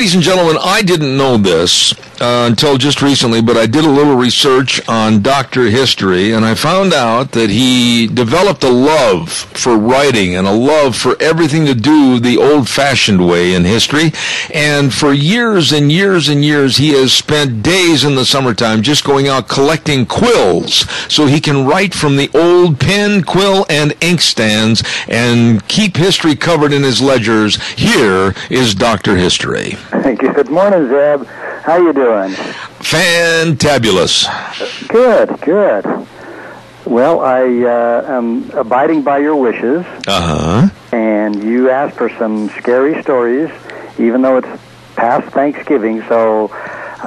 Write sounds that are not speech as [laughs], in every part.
ladies and gentlemen, I didn't know this uh, until just recently, but I did a little research on Doctor History, and I found out that he developed a love for writing and a love for everything to do the old-fashioned way in history. And for years and years and years, he has spent days in the summertime just going out collecting quills so he can write from the old pen, quill, and ink stands and keep history covered in his ledgers. Here is Doctor History. Good morning, Zeb. How you doing? Fantabulous. Good, good. Well, I uh, am abiding by your wishes. Uh huh. And you asked for some scary stories, even though it's past Thanksgiving. So.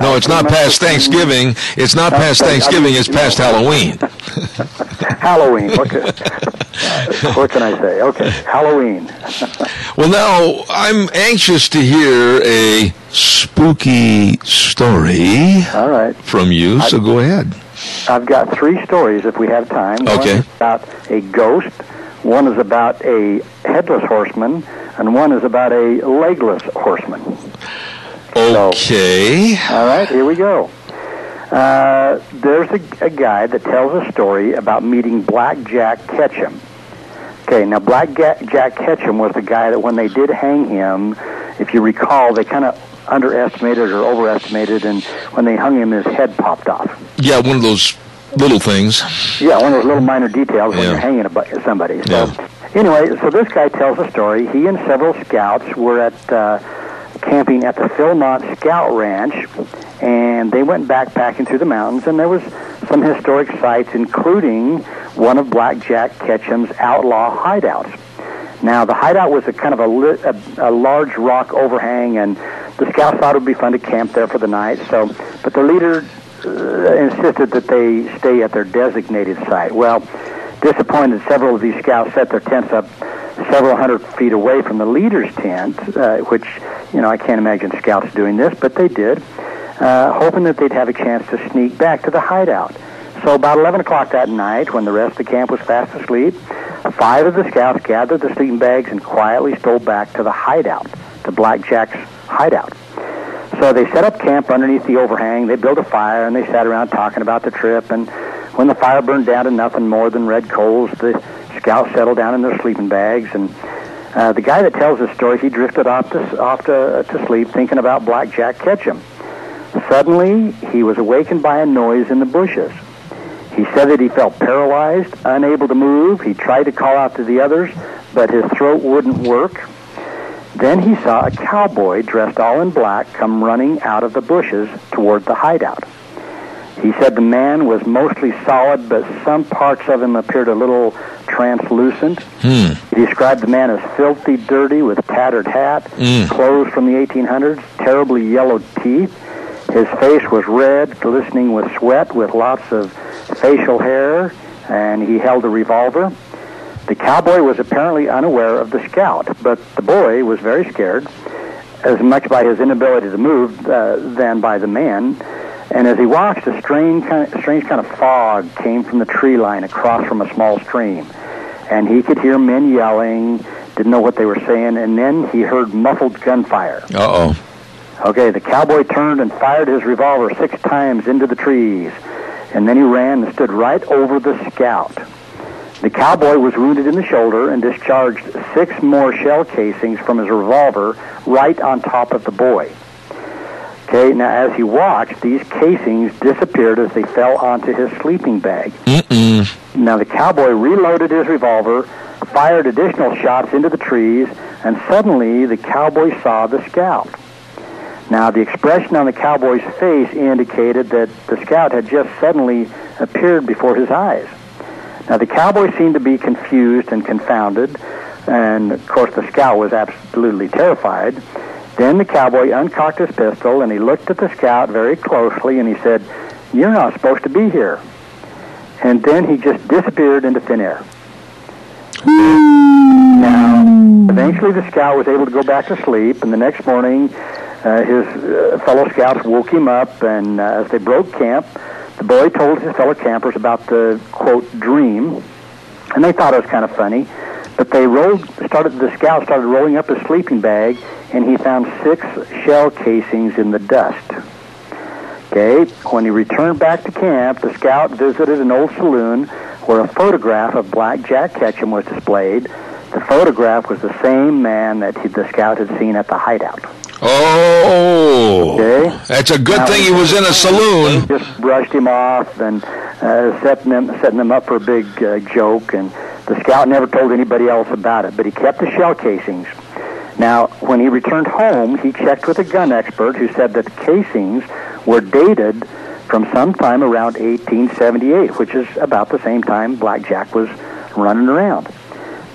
No, it's not past Thanksgiving. It's not past Thanksgiving. It's past Halloween. [laughs] [laughs] Halloween. What can, what can I say? Okay, Halloween. [laughs] well, now I'm anxious to hear a spooky story. All right. From you, so go ahead. I've got three stories if we have time. Okay. One is about a ghost. One is about a headless horseman, and one is about a legless horseman. Okay. So, all right, here we go. Uh, there's a, a, guy that tells a story about meeting Black Jack Ketchum. Okay, now Black Jack Ketchum was the guy that when they did hang him, if you recall, they kind of underestimated or overestimated, and when they hung him, his head popped off. Yeah, one of those little things. Yeah, one of those little minor details when yeah. you're hanging somebody. So, yeah. anyway, so this guy tells a story. He and several scouts were at uh, camping at the Philmont Scout Ranch, and they went backpacking through the mountains, and there was some historic sites, including one of Black Jack Ketchum's outlaw hideouts. Now, the hideout was a kind of a, lit, a, a large rock overhang, and the scouts thought it would be fun to camp there for the night. So, but the leader uh, insisted that they stay at their designated site. Well, disappointed, several of these scouts set their tents up several hundred feet away from the leader's tent, uh, which you know I can't imagine scouts doing this, but they did, uh, hoping that they'd have a chance to sneak back to the hideout. So about 11 o'clock that night, when the rest of the camp was fast asleep, five of the scouts gathered the sleeping bags and quietly stole back to the hideout, to Black Jack's hideout. So they set up camp underneath the overhang. They built a fire and they sat around talking about the trip. And when the fire burned down to nothing more than red coals, the scouts settled down in their sleeping bags. And uh, the guy that tells this story, he drifted off to off to, to sleep, thinking about Black Jack Ketchum. Suddenly, he was awakened by a noise in the bushes. He said that he felt paralyzed, unable to move. He tried to call out to the others, but his throat wouldn't work. Then he saw a cowboy dressed all in black come running out of the bushes toward the hideout. He said the man was mostly solid, but some parts of him appeared a little translucent. Hmm. He described the man as filthy, dirty, with tattered hat, mm. clothes from the 1800s, terribly yellowed teeth. His face was red, glistening with sweat, with lots of facial hair, and he held a revolver. The cowboy was apparently unaware of the scout, but the boy was very scared, as much by his inability to move uh, than by the man. And as he watched, a strange kind, of, strange kind of fog came from the tree line across from a small stream. And he could hear men yelling, didn't know what they were saying, and then he heard muffled gunfire. Uh-oh. Okay, the cowboy turned and fired his revolver six times into the trees. And then he ran and stood right over the scout. The cowboy was wounded in the shoulder and discharged six more shell casings from his revolver right on top of the boy. Okay, now as he watched, these casings disappeared as they fell onto his sleeping bag. Mm-mm. Now the cowboy reloaded his revolver, fired additional shots into the trees, and suddenly the cowboy saw the scout. Now, the expression on the cowboy's face indicated that the scout had just suddenly appeared before his eyes. Now, the cowboy seemed to be confused and confounded, and of course, the scout was absolutely terrified. Then the cowboy uncocked his pistol and he looked at the scout very closely and he said, You're not supposed to be here. And then he just disappeared into thin air. Now, eventually the scout was able to go back to sleep, and the next morning uh, his uh, fellow scouts woke him up, and uh, as they broke camp, the boy told his fellow campers about the quote dream, and they thought it was kind of funny. But they rolled, started, the scout started rolling up his sleeping bag, and he found six shell casings in the dust. Okay, when he returned back to camp, the scout visited an old saloon where a photograph of Black Jack Ketchum was displayed. The photograph was the same man that he, the scout had seen at the hideout. Oh, okay. that's a good now, thing he was in a saloon. Just brushed him off and uh, setting him setting him up for a big uh, joke, and the scout never told anybody else about it. But he kept the shell casings. Now, when he returned home, he checked with a gun expert who said that the casings were dated from sometime around 1878, which is about the same time Black Jack was running around.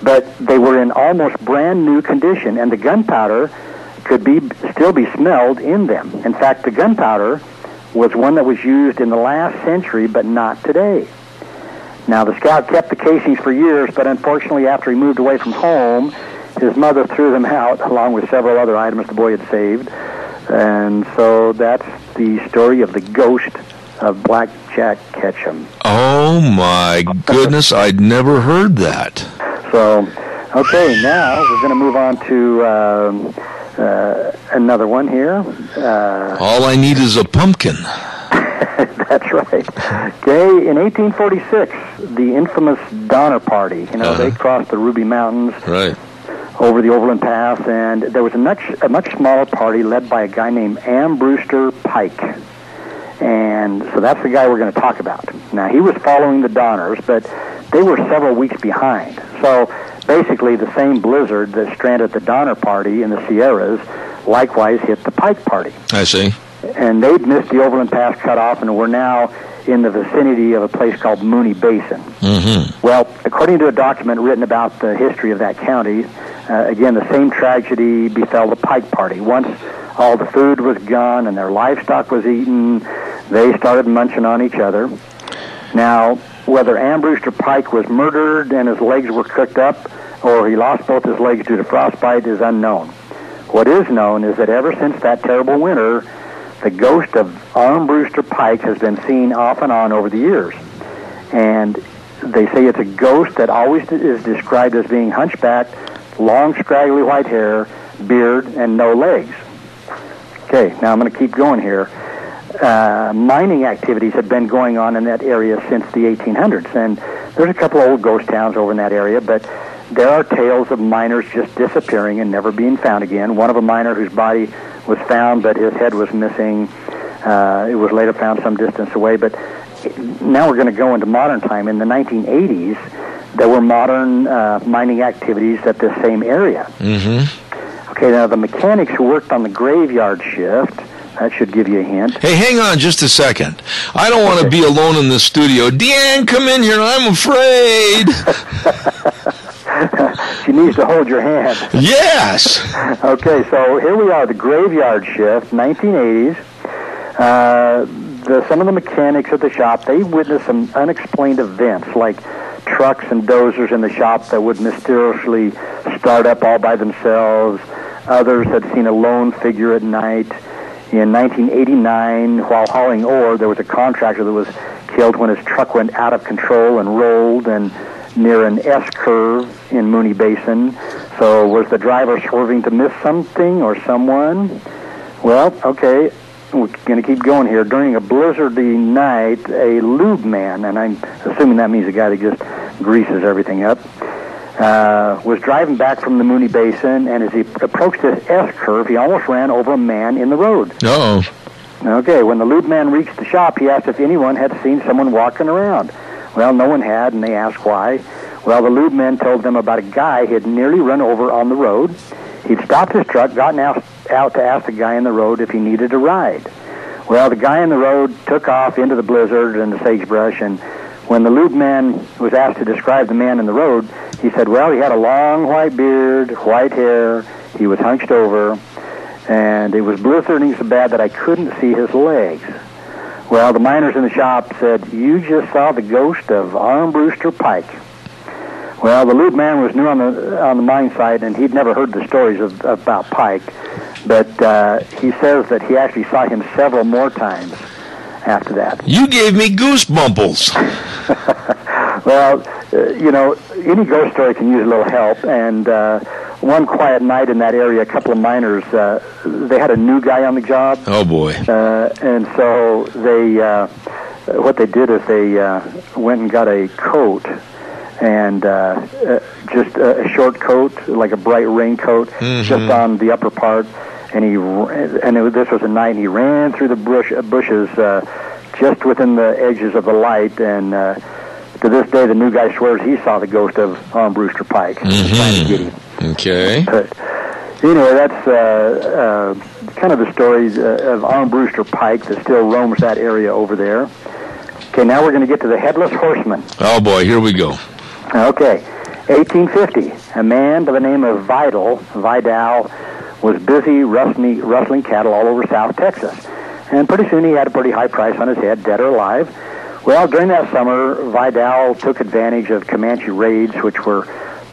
But they were in almost brand new condition, and the gunpowder could be still be smelled in them. In fact, the gunpowder was one that was used in the last century, but not today. Now, the scout kept the casings for years, but unfortunately, after he moved away from home, his mother threw them out along with several other items the boy had saved. And so that's the story of the ghost of Black Jack Ketchum. Oh my goodness, I'd never heard that. So, okay, now we're going to move on to um, uh, another one here. Uh, All I need is a pumpkin. [laughs] That's right. Okay, in 1846, the infamous Donner Party. You know, uh-huh. they crossed the Ruby Mountains. Right over the Overland Pass, and there was a much a much smaller party led by a guy named Am Brewster Pike. And so that's the guy we're going to talk about. Now, he was following the Donners, but they were several weeks behind. So basically, the same blizzard that stranded the Donner Party in the Sierras likewise hit the Pike Party. I see. And they'd missed the Overland Pass cutoff and were now in the vicinity of a place called Mooney Basin. Mm-hmm. Well, according to a document written about the history of that county, uh, again, the same tragedy befell the Pike Party. Once all the food was gone and their livestock was eaten, they started munching on each other. Now, whether Am Brewster Pike was murdered and his legs were cooked up, or he lost both his legs due to frostbite, is unknown. What is known is that ever since that terrible winter, the ghost of Arm Brewster Pike has been seen off and on over the years. And they say it's a ghost that always is described as being hunchbacked long, scraggly white hair, beard, and no legs. Okay, now I'm going to keep going here. Uh, mining activities have been going on in that area since the 1800s, and there's a couple old ghost towns over in that area, but there are tales of miners just disappearing and never being found again. One of a miner whose body was found, but his head was missing. Uh, it was later found some distance away, but now we're going to go into modern time. In the 1980s, there were modern uh, mining activities at this same area. Mm-hmm. Okay, now the mechanics who worked on the graveyard shift, that should give you a hint. Hey, hang on just a second. I don't want to be alone in the studio. Deanne, come in here. I'm afraid. [laughs] she needs to hold your hand. Yes. [laughs] okay, so here we are, the graveyard shift, 1980s. Uh, the, some of the mechanics at the shop, they witnessed some unexplained events like trucks and dozers in the shop that would mysteriously start up all by themselves. Others had seen a lone figure at night. In 1989, while hauling ore, there was a contractor that was killed when his truck went out of control and rolled and near an S curve in Mooney Basin. So was the driver swerving to miss something or someone? Well, okay, we're going to keep going here. During a blizzardy night, a lube man, and I'm assuming that means a guy that just greases everything up, uh, was driving back from the Mooney Basin, and as he approached this S curve, he almost ran over a man in the road. oh. Okay, when the lube man reached the shop, he asked if anyone had seen someone walking around. Well, no one had, and they asked why. Well, the lube man told them about a guy he had nearly run over on the road. He'd stopped his truck, gotten out, out to ask the guy in the road if he needed a ride. Well, the guy in the road took off into the blizzard and the sagebrush, and when the lube man was asked to describe the man in the road, he said, well, he had a long white beard, white hair, he was hunched over, and it was blizzarding so bad that I couldn't see his legs. Well, the miners in the shop said, you just saw the ghost of Arm Brewster Pike. Well, the lube man was new on the on the mine site, and he'd never heard the stories of, about Pike, but uh, he says that he actually saw him several more times after that. You gave me goosebumples. [laughs] well, uh, you know, any ghost story can use a little help. And uh, one quiet night in that area, a couple of miners, uh, they had a new guy on the job. Oh boy! Uh, and so they, uh, what they did is they uh, went and got a coat and uh, uh, just a, a short coat, like a bright raincoat, Mhm. just on the upper part. And he and it, this was a night, and he ran through the bush uh, bushes uh, just within the edges of the light. And uh, to this day, the new guy swears he saw the ghost of Arm Brewster Pike trying to get him. Okay. But anyway, that's uh, uh, kind of the story uh, of Arm Brewster Pike that still roams that area over there. Okay, now we're going to get to the Headless Horseman. Oh boy, here we go. Okay, 1850. A man by the name of Vidal, Vidal, was busy rustling, rustling cattle all over South Texas. And pretty soon he had a pretty high price on his head, dead or alive. Well, during that summer, Vidal took advantage of Comanche raids, which were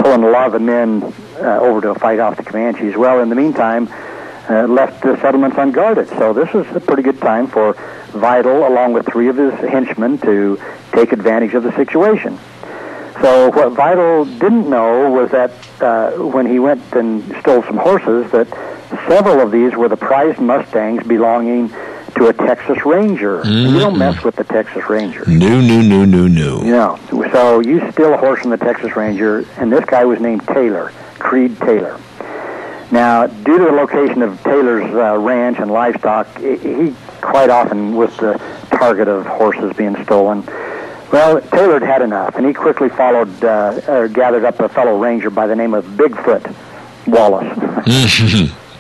pulling a lot of the men uh, over to fight off the Comanches. Well, in the meantime, uh, left the settlements unguarded. So this was a pretty good time for Vidal, along with three of his henchmen, to take advantage of the situation. So what Vidal didn't know was that uh, when he went and stole some horses, that several of these were the prized Mustangs belonging to a Texas Ranger. You don't mess with the Texas Ranger. New, new, new, new, new. You know, so you steal a horse from the Texas Ranger, and this guy was named Taylor, Creed Taylor. Now, due to the location of Taylor's uh, ranch and livestock, he he quite often was the target of horses being stolen. Well, Taylor had had enough, and he quickly followed, uh, or gathered up a fellow ranger by the name of Bigfoot Wallace.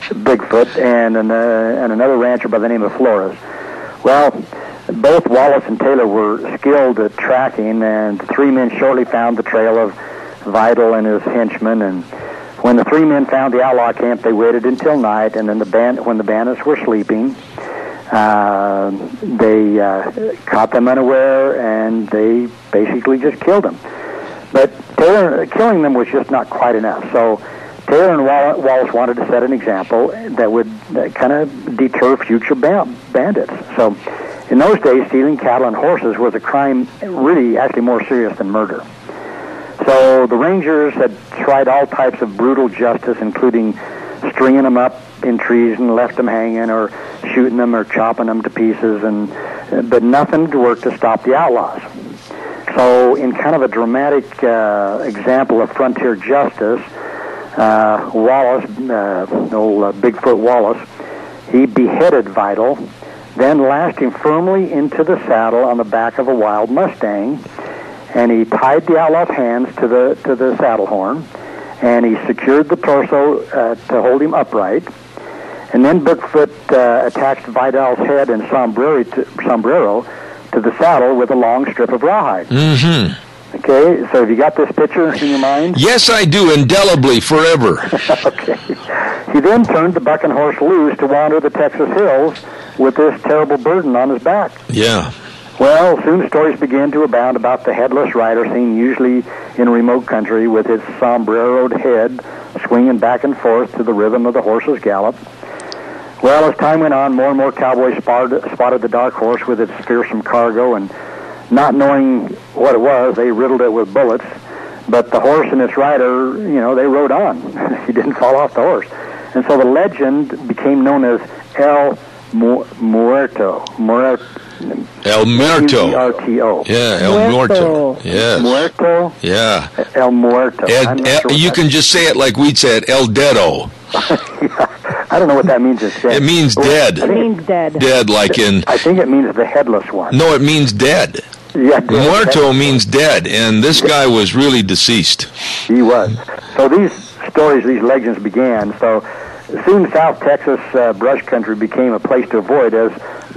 Bigfoot and an, uh, and another rancher by the name of Flores. Well, both Wallace and Taylor were skilled at tracking, and the three men shortly found the trail of Vidal and his henchmen. And when the three men found the outlaw camp, they waited until night, and then the band, when the bandits were sleeping, uh, they uh, caught them unaware, and they basically just killed them. But Taylor, killing them was just not quite enough. So Taylor and Wallace wanted to set an example that would kind of deter future bandits. So in those days, stealing cattle and horses was a crime really actually more serious than murder. So the Rangers had tried all types of brutal justice, including stringing them up in trees and left them hanging, or shooting them, or chopping them to pieces, and but nothing to work to stop the outlaws. So, in kind of a dramatic uh, example of frontier justice, uh, Wallace, uh, old uh, Bigfoot Wallace, he beheaded Vidal, then lashed him firmly into the saddle on the back of a wild Mustang, and he tied the outlaw's hands to the to the saddle horn, and he secured the torso uh, to hold him upright. And then Bigfoot uh, attached Vidal's head and sombrero to, sombrero to the saddle with a long strip of rawhide. Mm-hmm. Okay, so have you got this picture in your mind? Yes, I do, indelibly, forever. [laughs] okay. He then turned the bucking horse loose to wander the Texas hills with this terrible burden on his back. Yeah. Well, soon stories began to abound about the headless rider seen usually in remote country with his sombreroed head swinging back and forth to the rhythm of the horse's gallop. Well, as time went on, more and more cowboys spotted, spotted the dark horse with its fearsome cargo, and not knowing what it was, they riddled it with bullets. But the horse and its rider, you know, they rode on. [laughs] he didn't fall off the horse. And so the legend became known as El Mu- Muerto. Muerto. El Muerto. M-U-E-R-T-O. Yeah, El Muerto. Yes. Muerto. Yeah. El Muerto. Ed, El- sure you that- can just say it like we'd say it, El Dedo. [laughs] I don't know what that means instead. It means dead. It means dead. Dead, like in. I think it means the headless one. No, it means dead. Yeah. Muerto means dead, and this guy was really deceased. He was. So these stories, these legends began. So soon South Texas uh, brush country became a place to avoid as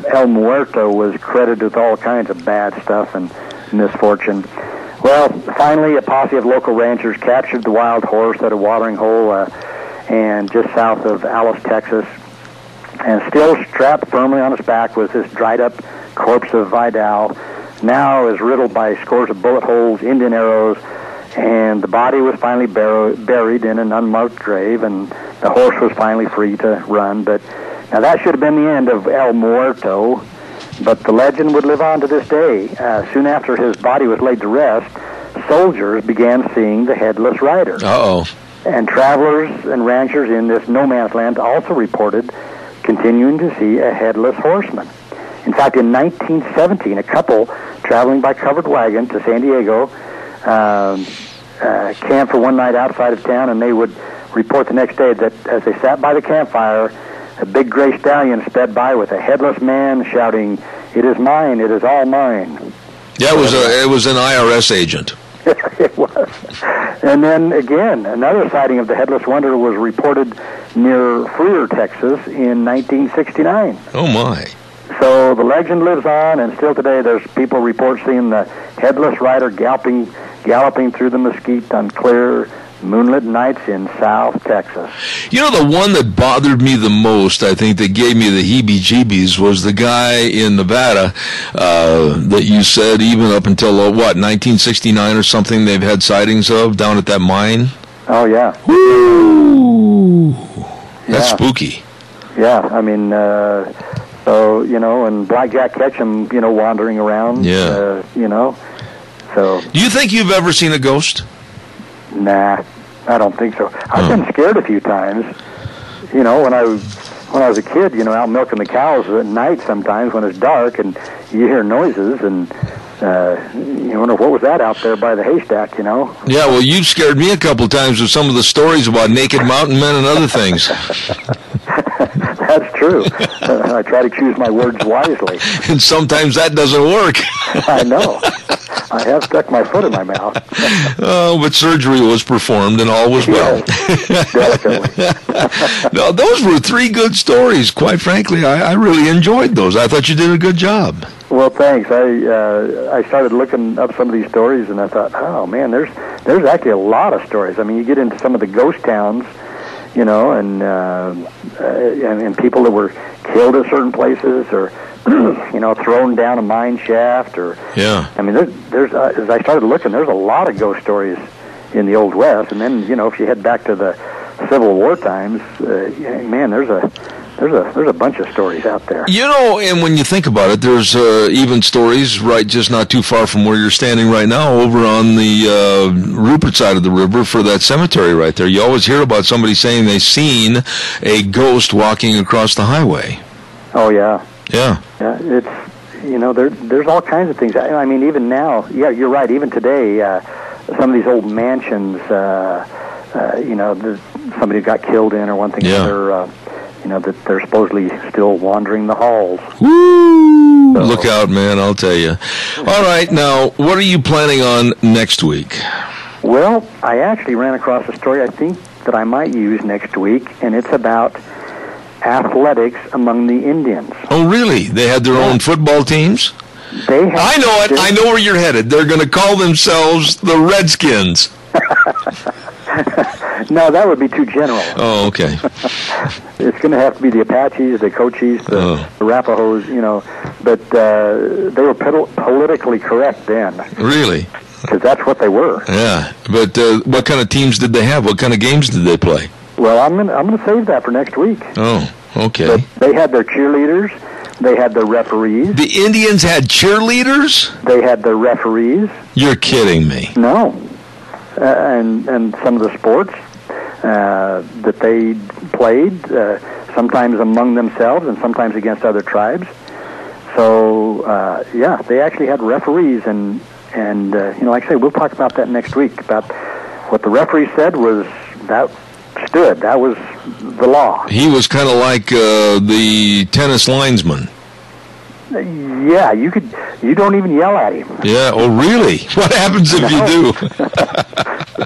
El Muerto was credited with all kinds of bad stuff and misfortune. Well, finally, a posse of local ranchers captured the wild horse at a watering hole uh, and just south of Alice, Texas. And still strapped firmly on his back was this dried up corpse of Vidal, now is riddled by scores of bullet holes, Indian arrows, and the body was finally bur- buried in an unmarked grave, and the horse was finally free to run. But now that should have been the end of El Muerto, but the legend would live on to this day. Uh, soon after his body was laid to rest, soldiers began seeing the headless rider. Uh-oh. And travelers and ranchers in this no man's land also reported continuing to see a headless horseman. In fact, in 1917, a couple traveling by covered wagon to San Diego um, uh, camped for one night outside of town, and they would report the next day that as they sat by the campfire, a big gray stallion sped by with a headless man shouting, "It is mine! It is all mine!" Yeah, it was a, it was an IRS agent. [laughs] it was. And then again, another sighting of the headless wonder was reported near Freer, Texas, in 1969. Oh my! So the legend lives on, and still today, there's people report seeing the headless rider galloping, galloping through the mesquite on clear moonlit nights in South Texas. You know, the one that bothered me the most, I think, that gave me the heebie-jeebies, was the guy in Nevada uh, that you said even up until uh, what 1969 or something they've had sightings of down at that mine. Oh yeah. Woo! That's Yeah. spooky. Yeah, I mean, uh, so you know, and Blackjack Ketchum, you know, wandering around. Yeah. Uh, you know, so Do you think you've ever seen a ghost? nah, I don't think so. I've Oh. been scared a few times. You know, when I was when I was a kid, you know, out milking the cows at night sometimes when it's dark and you hear noises and uh, you wonder what was that out there by the haystack. You know. Yeah, well, you've scared me a couple times with some of the stories about naked mountain men and other things. [laughs] That's true. uh, [laughs] I try to choose my words wisely. [laughs] and sometimes that doesn't work. [laughs] I know. I have stuck my foot in my mouth. Oh, but surgery was performed and all was well. Delicately. no, those were three good stories. Quite frankly, I, I really enjoyed those. I thought you did a good job. Well, thanks. I uh, I started looking up some of these stories, and I thought, oh man, there's there's actually a lot of stories. I mean, you get into some of the ghost towns, you know, and uh, uh, and, and people that were killed at certain places, or [clears throat] you know, thrown down a mine shaft, or Yeah. I mean, there's there's uh, as I started looking, there's a lot of ghost stories in the old west, and then you know, if you head back to the Civil War times, uh, man, there's a there's a there's a bunch of stories out there. You know, and when you think about it, there's uh, even stories right just not too far from where you're standing right now over on the uh, Rupert side of the river for that cemetery right there. You always hear about somebody saying they seen a ghost walking across the highway. Oh yeah. Yeah. Yeah, it's you know there there's all kinds of things. I, I mean, even now, yeah, you're right. Even today, uh, some of these old mansions, uh, uh, you know, the, somebody got killed in or one thing or Yeah. other. Uh, you know that they're supposedly still wandering the halls. Woo! Look out, man, I'll tell you. All right, now, what are you planning on next week? Well, I actually ran across a story I think that I might use next week, and it's about athletics among the Indians. Oh, really? They had their own football teams? They I know it. I know where you're headed. They're going to call themselves the Redskins. [laughs] [laughs] No, that would be too general. Oh, okay. [laughs] It's going to have to be the Apaches, the Cochise, the, Oh. the Rapajos, you know. But uh, they were pol- politically correct then, Really? because that's what they were. Yeah. But uh, what kind of teams did they have? What kind of games did they play? Well, I'm going to I'm to save that for next week. Oh, okay. But they had their cheerleaders, they had their referees, The Indians had cheerleaders? they had their referees. You're kidding me. No, uh, and and some of the sports uh, that they played, uh, sometimes among themselves and sometimes against other tribes. So uh, yeah, they actually had referees, and and uh, you know, like I say, we'll talk about that next week. About what the referee said was that stood. That was the law. He was kind of like uh, the tennis linesman. Yeah, you could. You don't even yell at him. Yeah. Oh, really? [laughs] What happens if you do? [laughs]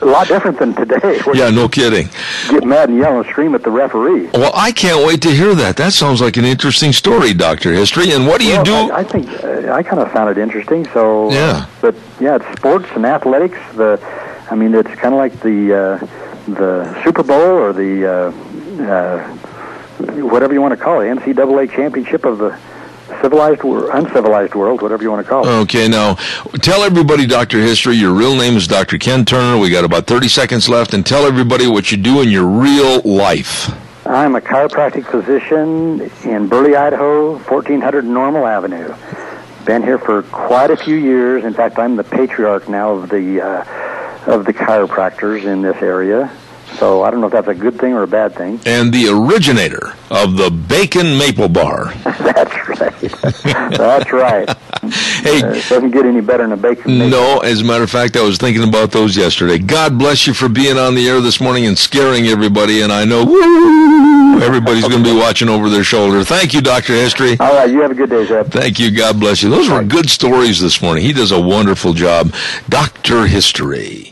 A lot different than today. yeah, no kidding. get mad and yell and scream at the referee. Well, I can't wait to hear that. That sounds like an interesting story, Doctor History. And what do you Well, do? I, I think uh, I kind of found it interesting. So Yeah. but yeah, it's sports and athletics. The, I mean, it's kind of like the uh, the Super Bowl or the uh, uh, whatever you want to call it, NCAA championship of the civilized or uncivilized world, whatever you want to call it. Okay, now tell everybody, Doctor History. Your real name is Doctor Ken Turner. We got about thirty seconds left, and tell everybody what you do in your real life. I'm a chiropractic physician in Burley, Idaho, 1400 Normal Avenue. Been here for quite a few years. In fact, I'm the patriarch now of the uh, of the chiropractors in this area. So I don't know if that's a good thing or a bad thing. And the originator of the bacon maple bar. [laughs] that's right. [laughs] that's right. Hey, uh, it doesn't get any better than a bacon. Maple. No, as a matter of fact, I was thinking about those yesterday. God bless you for being on the air this morning and scaring everybody. And I know everybody's going to be watching over their shoulder. Thank you, Doctor History. All right, you have a good day, Zeb. Thank you. God bless you. Those were good stories this morning. He does a wonderful job. Doctor History.